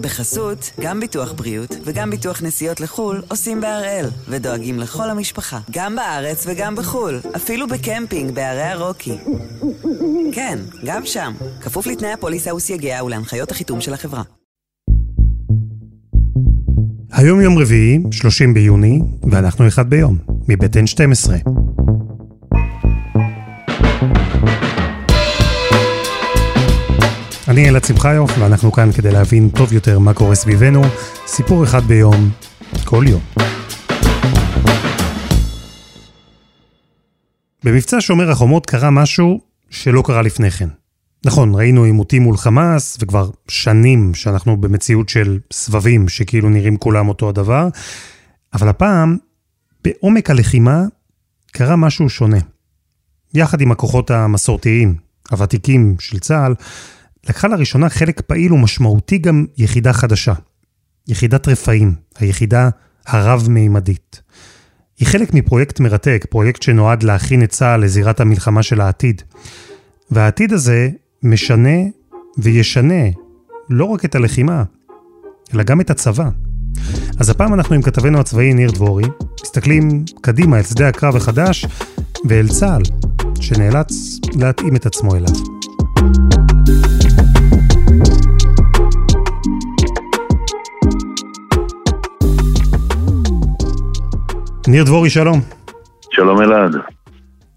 בחסות, גם ביטוח בריאות וגם ביטוח נסיעות לחו"ל עושים בהראל, ודואגים לכל המשפחה, גם בארץ וגם בחו"ל, אפילו בקמפינג בערי הרוקי. כן, גם שם, כפוף לתנאי הפוליסה וסייגיה ולהנחיות החיתום של החברה. היום יום רביעי, 30 ביוני, ואנחנו אחד ביום, מבית N12. אני אלעד שמחיוף, ואנחנו כאן כדי להבין טוב יותר מה קורה סביבנו, סיפור אחד ביום, כל יום. במבצע שומר החומות קרה משהו שלא קרה לפני כן. נכון, ראינו עימותים מול חמאס, וכבר שנים שאנחנו במציאות של סבבים שכאילו נראים כולם אותו הדבר, אבל הפעם, בעומק הלחימה, קרה משהו שונה. יחד עם הכוחות המסורתיים, הוותיקים של צה"ל, לקחה לראשונה חלק פעיל ומשמעותי גם יחידה חדשה. יחידת רפאים, היחידה הרב-מימדית. היא חלק מפרויקט מרתק, פרויקט שנועד להכין את צה"ל לזירת המלחמה של העתיד. והעתיד הזה משנה וישנה לא רק את הלחימה, אלא גם את הצבא. אז הפעם אנחנו עם כתבנו הצבאי ניר דבורי, מסתכלים קדימה אל שדה הקרב החדש ואל צה"ל, שנאלץ להתאים את עצמו אליו. ניר דבורי, שלום. שלום אלעד.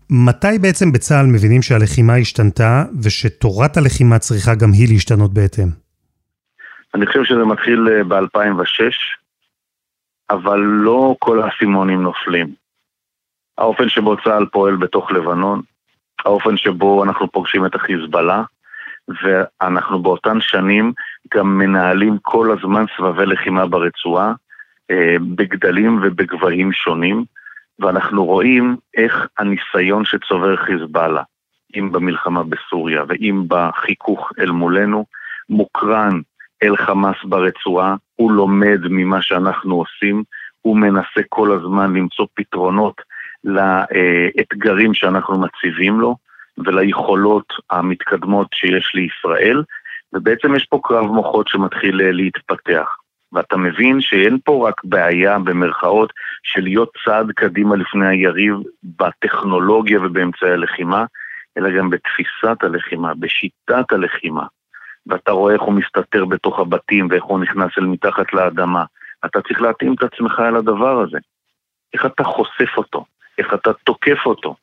מתי בעצם בצה"ל מבינים שהלחימה השתנתה ושתורת הלחימה צריכה גם היא להשתנות בהתאם? אני חושב שזה מתחיל אה, ב-2006, אבל לא כל האסימונים נופלים. האופן שבו צה"ל פועל בתוך לבנון, האופן שבו אנחנו פוגשים את החיזבאללה, ואנחנו באותן שנים גם מנהלים כל הזמן סבבי לחימה ברצועה, בגדלים ובגבהים שונים, ואנחנו רואים איך הניסיון שצובר חיזבאללה, אם במלחמה בסוריה ואם בחיכוך אל מולנו, מוקרן אל חמאס ברצועה, הוא לומד ממה שאנחנו עושים, הוא מנסה כל הזמן למצוא פתרונות לאתגרים שאנחנו מציבים לו וליכולות המתקדמות שיש לישראל, ובעצם יש פה קרב מוחות שמתחיל אה, להתפתח. ואתה מבין שאין פה רק בעיה במרכאות של להיות צעד קדימה לפני היריב בטכנולוגיה ובאמצעי הלחימה, אלא גם בתפיסת הלחימה, בשיטת הלחימה. ואתה רואה איך הוא מסתתר בתוך הבתים ואיך הוא נכנס אל מתחת לאדמה. אתה צריך להתאים את עצמך אל הדבר הזה. איך אתה חושף אותו, איך אתה תוקף אותו.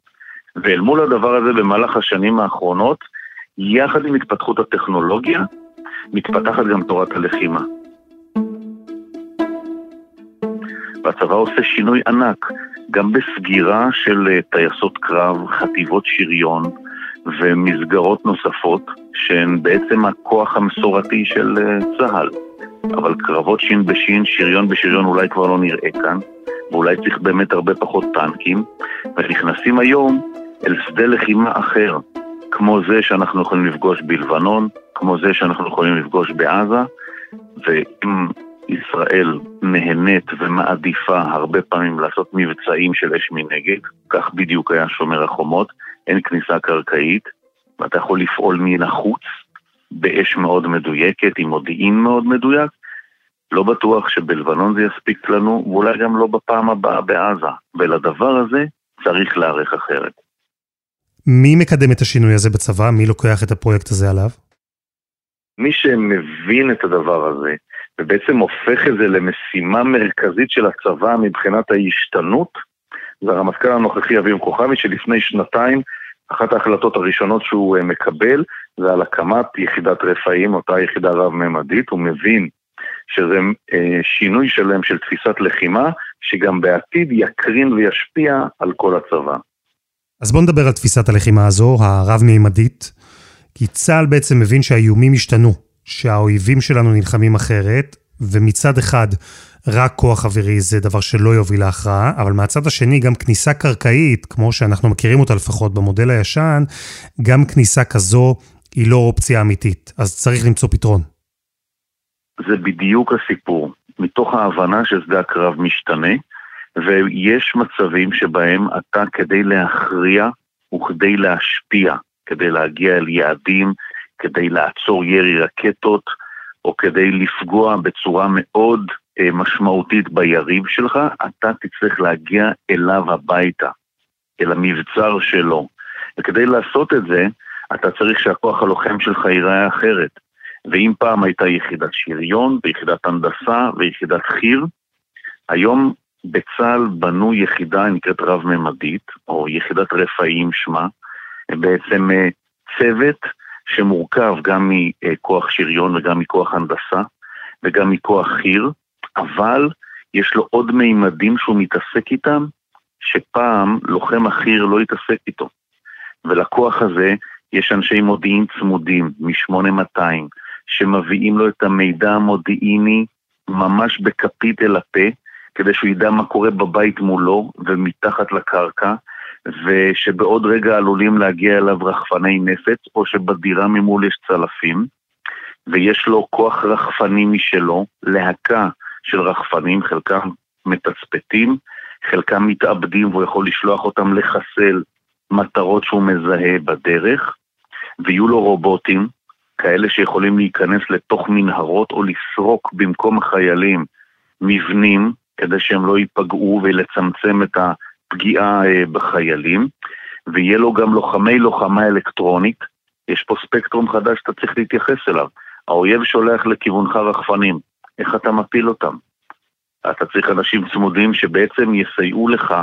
ואל מול הדבר הזה במהלך השנים האחרונות, יחד עם התפתחות הטכנולוגיה, מתפתחת גם תורת הלחימה. והצבא עושה שינוי ענק, גם בסגירה של אה, טייסות קרב, חטיבות שריון ומסגרות נוספות, שהן בעצם הכוח המסורתי של אה, צה"ל. אבל קרבות שין בשין, שריון בשריון אולי כבר לא נראה כאן, ואולי צריך באמת הרבה פחות טנקים, ונכנסים היום אל שדה לחימה אחר, כמו זה שאנחנו יכולים לפגוש בלבנון, כמו זה שאנחנו יכולים לפגוש בעזה, ואם ישראל נהנית ומעדיפה הרבה פעמים לעשות מבצעים של אש מנגד, כך בדיוק היה שומר החומות, אין כניסה קרקעית, ואתה יכול לפעול מן החוץ באש מאוד מדויקת, עם מודיעין מאוד מדויק. לא בטוח שבלבנון זה יספיק לנו, ואולי גם לא בפעם הבאה בעזה. ולדבר הזה צריך להיערך אחרת. מי מקדם את השינוי הזה בצבא? מי לוקח את הפרויקט הזה עליו? מי שמבין את הדבר הזה, ובעצם הופך את זה למשימה מרכזית של הצבא מבחינת ההשתנות, זה הרמטכ"ל הנוכחי אביב כוכבי, שלפני שנתיים, אחת ההחלטות הראשונות שהוא אה, מקבל זה על הקמת יחידת רפאים, אותה יחידה רב-ממדית, הוא מבין שזה אה, שינוי שלם של תפיסת לחימה, שגם בעתיד יקרין וישפיע על כל הצבא. אז בואו נדבר על תפיסת הלחימה הזו, הרב-מימדית, כי צה"ל בעצם מבין שהאיומים השתנו. שהאויבים שלנו נלחמים אחרת, ומצד אחד רק כוח אווירי זה דבר שלא יוביל להכרעה, אבל מהצד השני גם כניסה קרקעית, כמו שאנחנו מכירים אותה לפחות במודל הישן, גם כניסה כזו היא לא אופציה אמיתית, אז צריך למצוא פתרון. זה בדיוק הסיפור. מתוך ההבנה ששדה הקרב משתנה, ויש מצבים שבהם אתה כדי להכריע וכדי להשפיע, כדי להגיע אל יעדים, כדי לעצור ירי רקטות, או כדי לפגוע בצורה מאוד אה, משמעותית ביריב שלך, אתה תצטרך להגיע אליו הביתה, אל המבצר שלו. וכדי לעשות את זה, אתה צריך שהכוח הלוחם שלך ייראה אחרת. ואם פעם הייתה יחידת שריון, ויחידת הנדסה, ויחידת חי"ר, היום בצה"ל בנו יחידה נקראת רב-ממדית, או יחידת רפאים שמה, בעצם אה, צוות שמורכב גם מכוח שריון וגם מכוח הנדסה וגם מכוח חי"ר, אבל יש לו עוד מימדים שהוא מתעסק איתם, שפעם לוחם החי"ר לא התעסק איתו. ולכוח הזה יש אנשי מודיעין צמודים מ-8200, שמביאים לו את המידע המודיעיני ממש בכפית אל הפה, כדי שהוא ידע מה קורה בבית מולו ומתחת לקרקע, ושבעוד רגע עלולים להגיע אליו רחפני נפץ, או שבדירה ממול יש צלפים, ויש לו כוח רחפני משלו, להקה של רחפנים, חלקם מתצפתים, חלקם מתאבדים והוא יכול לשלוח אותם לחסל מטרות שהוא מזהה בדרך, ויהיו לו רובוטים, כאלה שיכולים להיכנס לתוך מנהרות או לסרוק במקום החיילים מבנים, כדי שהם לא ייפגעו ולצמצם את הפגיעה אה, בחיילים, ויהיה לו גם לוחמי לוחמה אלקטרונית. יש פה ספקטרום חדש שאתה צריך להתייחס אליו. האויב שולח לכיוונך רחפנים, איך אתה מפיל אותם? אתה צריך אנשים צמודים שבעצם יסייעו לך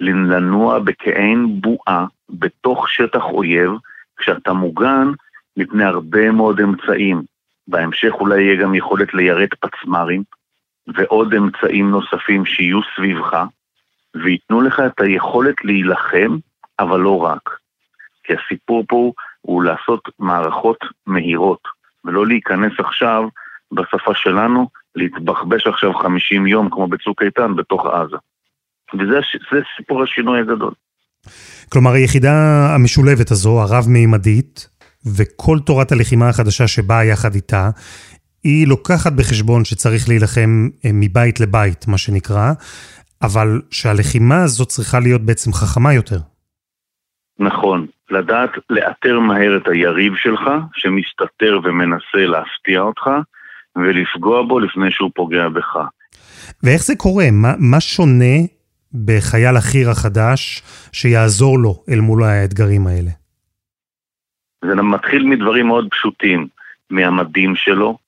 לנוע בכעין בועה בתוך שטח אויב, כשאתה מוגן מפני הרבה מאוד אמצעים. בהמשך אולי יהיה גם יכולת ליירט פצמ"רים ועוד אמצעים נוספים שיהיו סביבך, וייתנו לך את היכולת להילחם, אבל לא רק. כי הסיפור פה הוא לעשות מערכות מהירות, ולא להיכנס עכשיו, בשפה שלנו, להתבחבש עכשיו 50 יום, כמו בצוק איתן, בתוך עזה. וזה סיפור השינוי הגדול. כלומר, היחידה המשולבת הזו, הרב-מימדית, וכל תורת הלחימה החדשה שבאה יחד איתה, היא לוקחת בחשבון שצריך להילחם אה, מבית לבית, מה שנקרא, אבל שהלחימה הזאת צריכה להיות בעצם חכמה יותר. נכון, לדעת לאתר מהר את היריב שלך, שמסתתר ומנסה להפתיע אותך, ולפגוע בו לפני שהוא פוגע בך. ואיך זה קורה? מה, מה שונה בחייל החי"ר החדש שיעזור לו אל מול האתגרים האלה? זה מתחיל מדברים מאוד פשוטים, מהמדים שלו,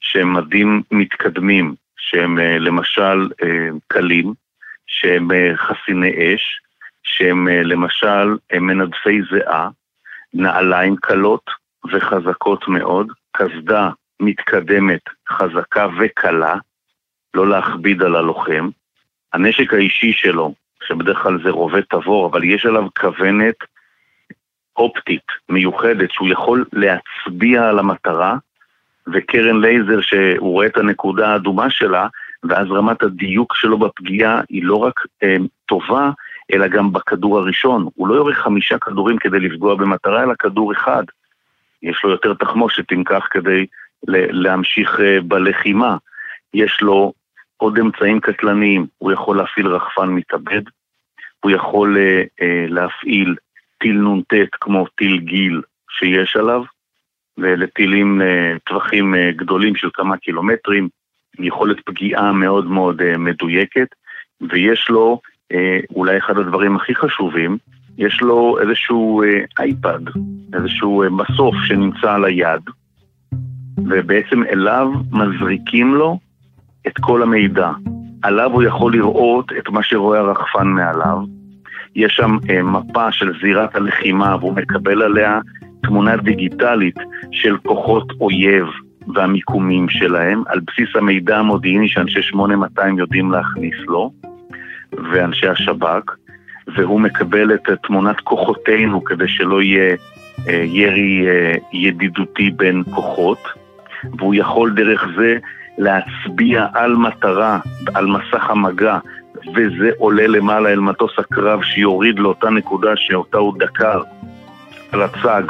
שהם מדים מתקדמים, שהם אה, למשל אה, קלים, שהם אה, חסיני אש, שהם למשל מנדפי זיעה, נעליים קלות וחזקות מאוד, קסדה מתקדמת, חזקה וקלה, לא להכביד על הלוחם. הנשק האישי שלו, שבדרך כלל זה רובה תבור, אבל יש עליו כוונת אופטית מיוחדת שהוא יכול להצביע על המטרה, וקרן לייזר שהוא רואה את הנקודה האדומה שלה, ואז רמת הדיוק שלו בפגיעה היא לא רק אה, טובה, אלא גם בכדור הראשון. הוא לא יורה חמישה כדורים כדי לפגוע במטרה, אלא כדור אחד. יש לו יותר תחמושת, אם כך, כדי להמשיך אה, בלחימה. יש לו עוד אמצעים קטלניים, הוא יכול להפעיל רחפן מתאבד, הוא יכול אה, אה, להפעיל טיל נ"ט כמו טיל גיל שיש עליו, ולטילים לטווחים גדולים של כמה קילומטרים, עם יכולת פגיעה מאוד מאוד מדויקת, ויש לו, אולי אחד הדברים הכי חשובים, יש לו איזשהו אייפד, איזשהו מסוף שנמצא על היד, ובעצם אליו מזריקים לו את כל המידע. עליו הוא יכול לראות את מה שרואה הרחפן מעליו. יש שם אה, מפה של זירת הלחימה והוא מקבל עליה תמונה דיגיטלית של כוחות אויב והמיקומים שלהם, על בסיס המידע המודיעיני שאנשי 8200 יודעים להכניס לו, ואנשי השב"כ, והוא מקבל את תמונת כוחותינו כדי שלא יהיה אה, ירי אה, ידידותי בין כוחות. והוא יכול דרך זה להצביע על מטרה, על מסך המגע, וזה עולה למעלה אל מטוס הקרב שיוריד לאותה נקודה שאותה הוא דקר על הצג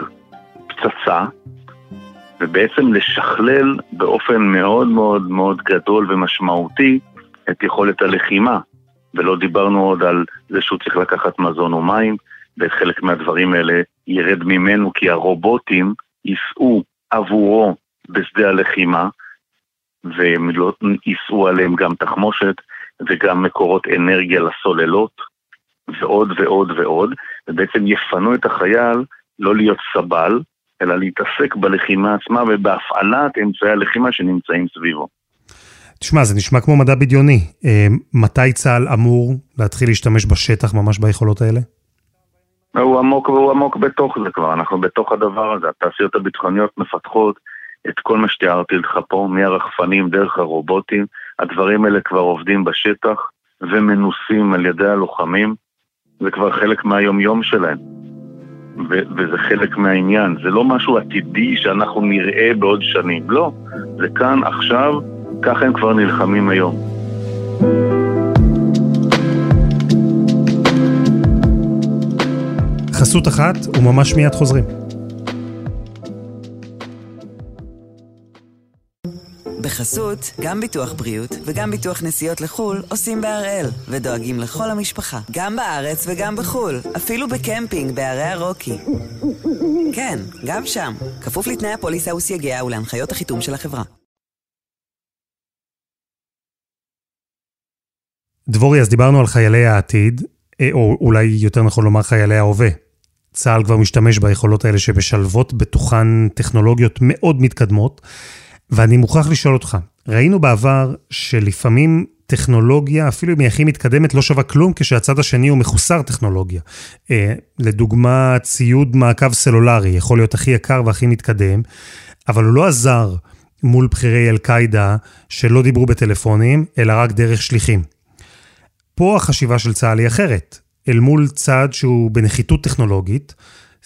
פצצה, ובעצם לשכלל באופן מאוד מאוד מאוד גדול ומשמעותי את יכולת הלחימה. ולא דיברנו עוד על זה שהוא צריך לקחת מזון או מים, וחלק מהדברים האלה ירד ממנו כי הרובוטים ייסעו עבורו בשדה הלחימה, והם לא יישאו עליהם גם תחמושת וגם מקורות אנרגיה לסוללות, ועוד ועוד ועוד, ובעצם יפנו את החייל לא להיות סבל, אלא להתעסק בלחימה עצמה ובהפעלת אמצעי הלחימה שנמצאים סביבו. תשמע, זה נשמע כמו מדע בדיוני. אה, מתי צה"ל אמור להתחיל להשתמש בשטח ממש ביכולות האלה? הוא עמוק והוא עמוק בתוך זה כבר, אנחנו בתוך הדבר הזה. התעשיות הביטחוניות מפתחות את כל מה שתיארתי לך פה, מהרחפנים דרך הרובוטים. הדברים האלה כבר עובדים בשטח ומנוסים על ידי הלוחמים. זה כבר חלק מהיומיום שלהם. ו- וזה חלק מהעניין. זה לא משהו עתידי שאנחנו נראה בעוד שנים. לא, זה כאן, עכשיו, ככה הם כבר נלחמים היום. חסות אחת וממש מיד חוזרים. בחסות, גם ביטוח בריאות וגם ביטוח נסיעות לחו"ל עושים בהראל, ודואגים לכל המשפחה, גם בארץ וגם בחו"ל, אפילו בקמפינג בערי הרוקי. כן, גם שם, כפוף לתנאי הפוליסה וסייגיה ולהנחיות החיתום של החברה. דבורי, אז דיברנו על חיילי העתיד, אה, או אולי יותר נכון לומר חיילי ההווה. צה"ל כבר משתמש ביכולות האלה שמשלבות בתוכן טכנולוגיות מאוד מתקדמות. ואני מוכרח לשאול אותך, ראינו בעבר שלפעמים טכנולוגיה, אפילו אם היא הכי מתקדמת, לא שווה כלום כשהצד השני הוא מחוסר טכנולוגיה. אה, לדוגמה, ציוד מעקב סלולרי יכול להיות הכי יקר והכי מתקדם, אבל הוא לא עזר מול בכירי אל-קאעידה שלא דיברו בטלפונים, אלא רק דרך שליחים. פה החשיבה של צה"ל היא אחרת. אל מול צד שהוא בנחיתות טכנולוגית,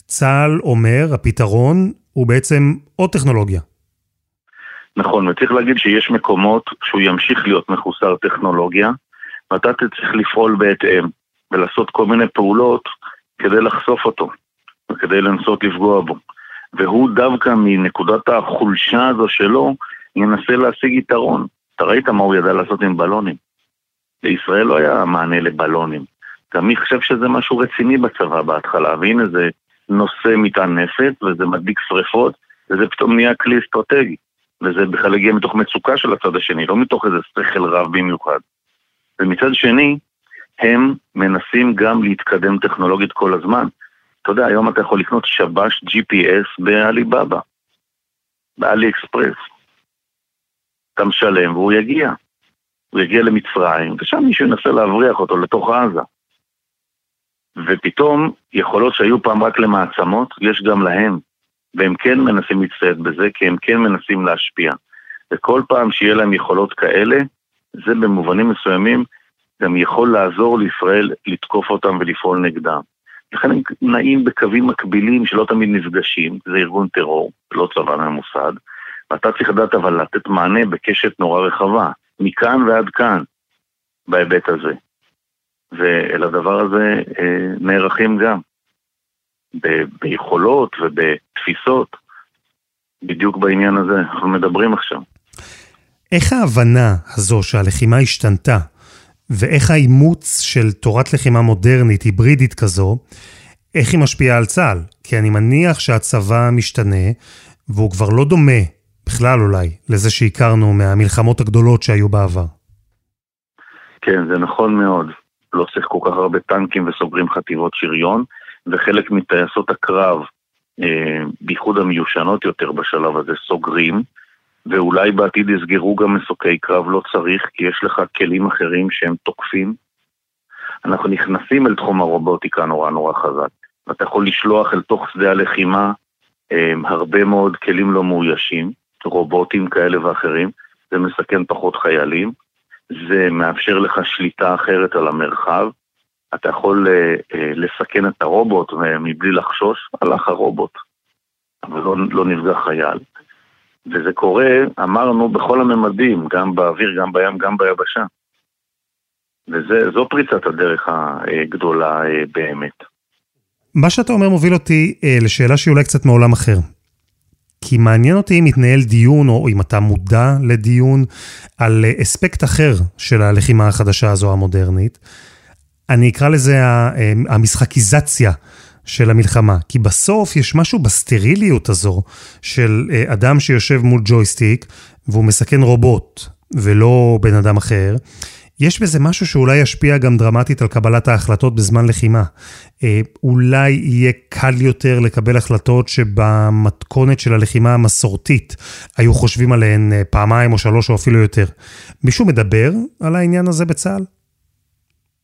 צה"ל אומר, הפתרון הוא בעצם עוד טכנולוגיה, נכון, וצריך להגיד שיש מקומות שהוא ימשיך להיות מחוסר טכנולוגיה, ואתה צריך לפעול בהתאם, ולעשות כל מיני פעולות כדי לחשוף אותו, וכדי לנסות לפגוע בו. והוא דווקא מנקודת החולשה הזו שלו, ינסה להשיג יתרון. אתה ראית מה הוא ידע לעשות עם בלונים. לישראל לא היה מענה לבלונים. גם מי חושב שזה משהו רציני בצבא בהתחלה, והנה זה נושא מטען נפץ, וזה מדליק שריפות, וזה פתאום נהיה כלי אסטרטגי. וזה בכלל הגיע מתוך מצוקה של הצד השני, לא מתוך איזה שכל רב במיוחד. ומצד שני, הם מנסים גם להתקדם טכנולוגית כל הזמן. אתה יודע, היום אתה יכול לקנות שבש GPS בעליבאבא, באלי אקספרס. אתה משלם והוא יגיע. הוא יגיע למצרים, ושם מישהו ינסה להבריח אותו לתוך עזה. ופתאום, יכולות שהיו פעם רק למעצמות, יש גם להם. והם כן מנסים להצטייד בזה, כי הם כן מנסים להשפיע. וכל פעם שיהיה להם יכולות כאלה, זה במובנים מסוימים גם יכול לעזור לישראל לתקוף אותם ולפעול נגדם. לכן הם נעים בקווים מקבילים שלא תמיד נפגשים, זה ארגון טרור, לא צבא מהמוסד, ואתה צריך לדעת אבל לתת מענה בקשת נורא רחבה, מכאן ועד כאן, בהיבט הזה. ואל הדבר הזה אה, נערכים גם. ב- ביכולות ובתפיסות, בדיוק בעניין הזה אנחנו מדברים עכשיו. איך ההבנה הזו שהלחימה השתנתה, ואיך האימוץ של תורת לחימה מודרנית, היברידית כזו, איך היא משפיעה על צה"ל? כי אני מניח שהצבא משתנה, והוא כבר לא דומה, בכלל אולי, לזה שהכרנו מהמלחמות הגדולות שהיו בעבר. כן, זה נכון מאוד. לא צריך כל כך הרבה טנקים וסוגרים חטיבות שריון, וחלק מטייסות הקרב, אה, בייחוד המיושנות יותר בשלב הזה, סוגרים, ואולי בעתיד יסגרו גם מסוקי קרב, לא צריך, כי יש לך כלים אחרים שהם תוקפים. אנחנו נכנסים אל תחום הרובוטיקה נורא נורא חזק. ואתה יכול לשלוח אל תוך שדה הלחימה אה, הרבה מאוד כלים לא מאוישים, רובוטים כאלה ואחרים, זה מסכן פחות חיילים, זה מאפשר לך שליטה אחרת על המרחב, אתה יכול אה, אה, לסכן את הרובוט מבלי לחשוש, הלך הרובוט, אבל לא, לא נפגע חייל. וזה קורה, אמרנו, בכל הממדים, גם באוויר, גם בים, גם ביבשה. וזו פריצת הדרך הגדולה אה, באמת. מה שאתה אומר מוביל אותי לשאלה שהיא אולי קצת מעולם אחר. כי מעניין אותי אם מתנהל דיון, או אם אתה מודע לדיון, על אספקט אחר של הלחימה החדשה הזו המודרנית. אני אקרא לזה אה, המשחקיזציה של המלחמה. כי בסוף יש משהו בסטריליות הזו של אה, אדם שיושב מול ג'ויסטיק והוא מסכן רובוט ולא בן אדם אחר. יש בזה משהו שאולי ישפיע גם דרמטית על קבלת ההחלטות בזמן לחימה. אה, אולי יהיה קל יותר לקבל החלטות שבמתכונת של הלחימה המסורתית היו חושבים עליהן אה, פעמיים או שלוש או אפילו יותר. מישהו מדבר על העניין הזה בצה"ל?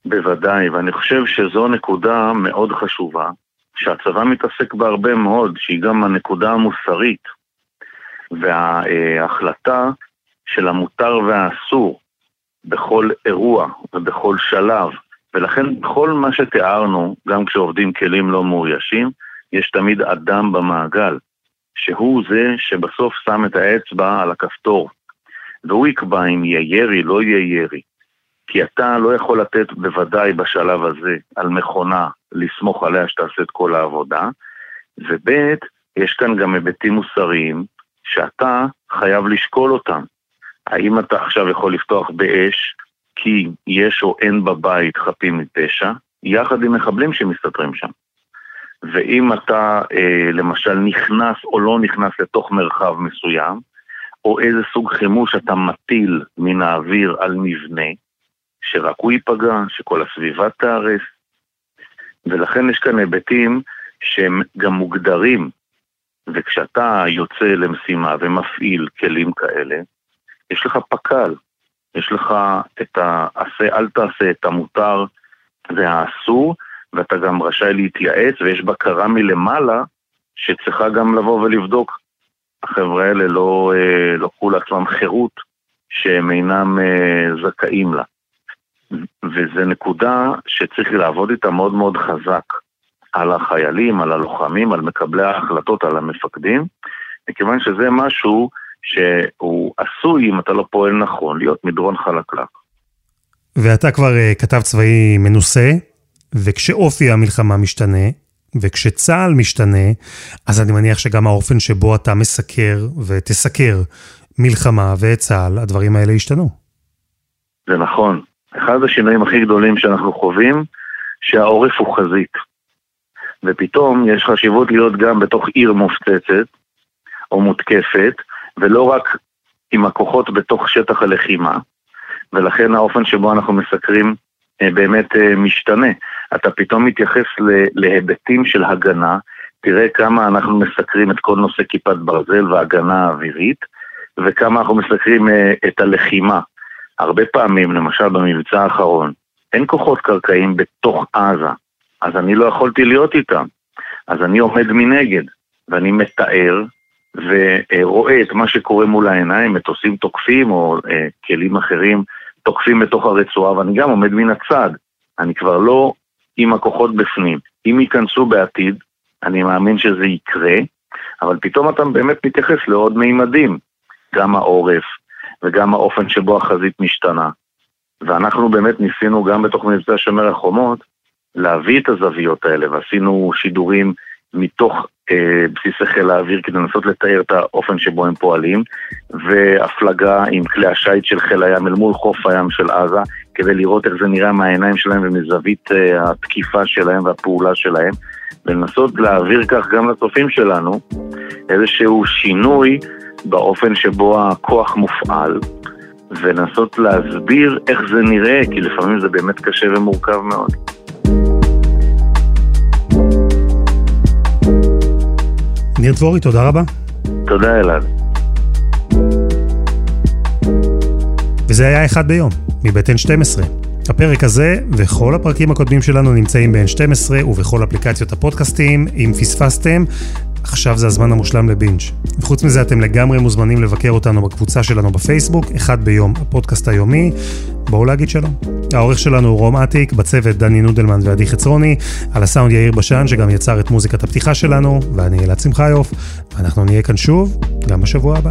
בוודאי, ואני חושב שזו נקודה מאוד חשובה, שהצבא מתעסק בה הרבה מאוד, שהיא גם הנקודה המוסרית, וההחלטה של המותר והאסור בכל אירוע ובכל שלב, ולכן בכל מה שתיארנו, גם כשעובדים כלים לא מאוישים, יש תמיד אדם במעגל, שהוא זה שבסוף שם את האצבע על הכפתור, והוא יקבע אם יהיה ירי, לא יהיה ירי. כי אתה לא יכול לתת בוודאי בשלב הזה על מכונה לסמוך עליה שתעשה את כל העבודה, וב' יש כאן גם היבטים מוסריים שאתה חייב לשקול אותם. האם אתה עכשיו יכול לפתוח באש כי יש או אין בבית חפים מפשע, יחד עם מחבלים שמסתתרים שם. ואם אתה אה, למשל נכנס או לא נכנס לתוך מרחב מסוים, או איזה סוג חימוש אתה מטיל מן האוויר על מבנה, שרק הוא ייפגע, שכל הסביבה תיהרס. ולכן יש כאן היבטים שהם גם מוגדרים, וכשאתה יוצא למשימה ומפעיל כלים כאלה, יש לך פק"ל, יש לך את העשה, אל תעשה את המותר והאסור, ואתה גם רשאי להתייעץ, ויש בקרה מלמעלה שצריכה גם לבוא ולבדוק. החבר'ה האלה לא לקחו לא לעצמם חירות שהם אינם אה, זכאים לה. וזו נקודה שצריך לעבוד איתה מאוד מאוד חזק על החיילים, על הלוחמים, על מקבלי ההחלטות, על המפקדים, מכיוון שזה משהו שהוא עשוי, אם אתה לא פועל נכון, להיות מדרון חלקלק. ואתה כבר uh, כתב צבאי מנוסה, וכשאופי המלחמה משתנה, וכשצה"ל משתנה, אז אני מניח שגם האופן שבו אתה מסקר ותסקר מלחמה ואת צה"ל, הדברים האלה ישתנו. זה נכון. אחד השינויים הכי גדולים שאנחנו חווים, שהעורף הוא חזית. ופתאום יש חשיבות להיות גם בתוך עיר מופצצת או מותקפת, ולא רק עם הכוחות בתוך שטח הלחימה, ולכן האופן שבו אנחנו מסקרים אה, באמת אה, משתנה. אתה פתאום מתייחס להיבטים של הגנה, תראה כמה אנחנו מסקרים את כל נושא כיפת ברזל והגנה האווירית, וכמה אנחנו מסקרים אה, את הלחימה. הרבה פעמים, למשל במבצע האחרון, אין כוחות קרקעיים בתוך עזה, אז אני לא יכולתי להיות איתם. אז אני עומד מנגד, ואני מתאר ורואה את מה שקורה מול העיניים, מטוסים תוקפים או אה, כלים אחרים תוקפים בתוך הרצועה, ואני גם עומד מן הצד. אני כבר לא עם הכוחות בפנים. אם ייכנסו בעתיד, אני מאמין שזה יקרה, אבל פתאום אתה באמת מתייחס לעוד מימדים. גם העורף, וגם האופן שבו החזית משתנה. ואנחנו באמת ניסינו גם בתוך מבצע שומר החומות להביא את הזוויות האלה, ועשינו שידורים מתוך אה, בסיסי חיל האוויר כדי לנסות לתאר את האופן שבו הם פועלים, והפלגה עם כלי השיט של חיל הים אל מול חוף הים של עזה, כדי לראות איך זה נראה מהעיניים שלהם ומזווית אה, התקיפה שלהם והפעולה שלהם, ולנסות להעביר כך גם לצופים שלנו איזשהו שינוי באופן שבו הכוח מופעל, ולנסות להסביר איך זה נראה, כי לפעמים זה באמת קשה ומורכב מאוד. ניר דבורי, תודה רבה. תודה אלעד. וזה היה אחד ביום, מבית N12. הפרק הזה וכל הפרקים הקודמים שלנו נמצאים ב-N12 ובכל אפליקציות הפודקאסטים. אם פספסתם, עכשיו זה הזמן המושלם לבינג'. וחוץ מזה אתם לגמרי מוזמנים לבקר אותנו בקבוצה שלנו בפייסבוק, אחד ביום, הפודקאסט היומי. בואו להגיד שלום. העורך שלנו הוא רום אטיק, בצוות דני נודלמן ועדי חצרוני, על הסאונד יאיר בשן שגם יצר את מוזיקת הפתיחה שלנו, ואני אלעד שמחיוף, ואנחנו נהיה כאן שוב, גם בשבוע הבא.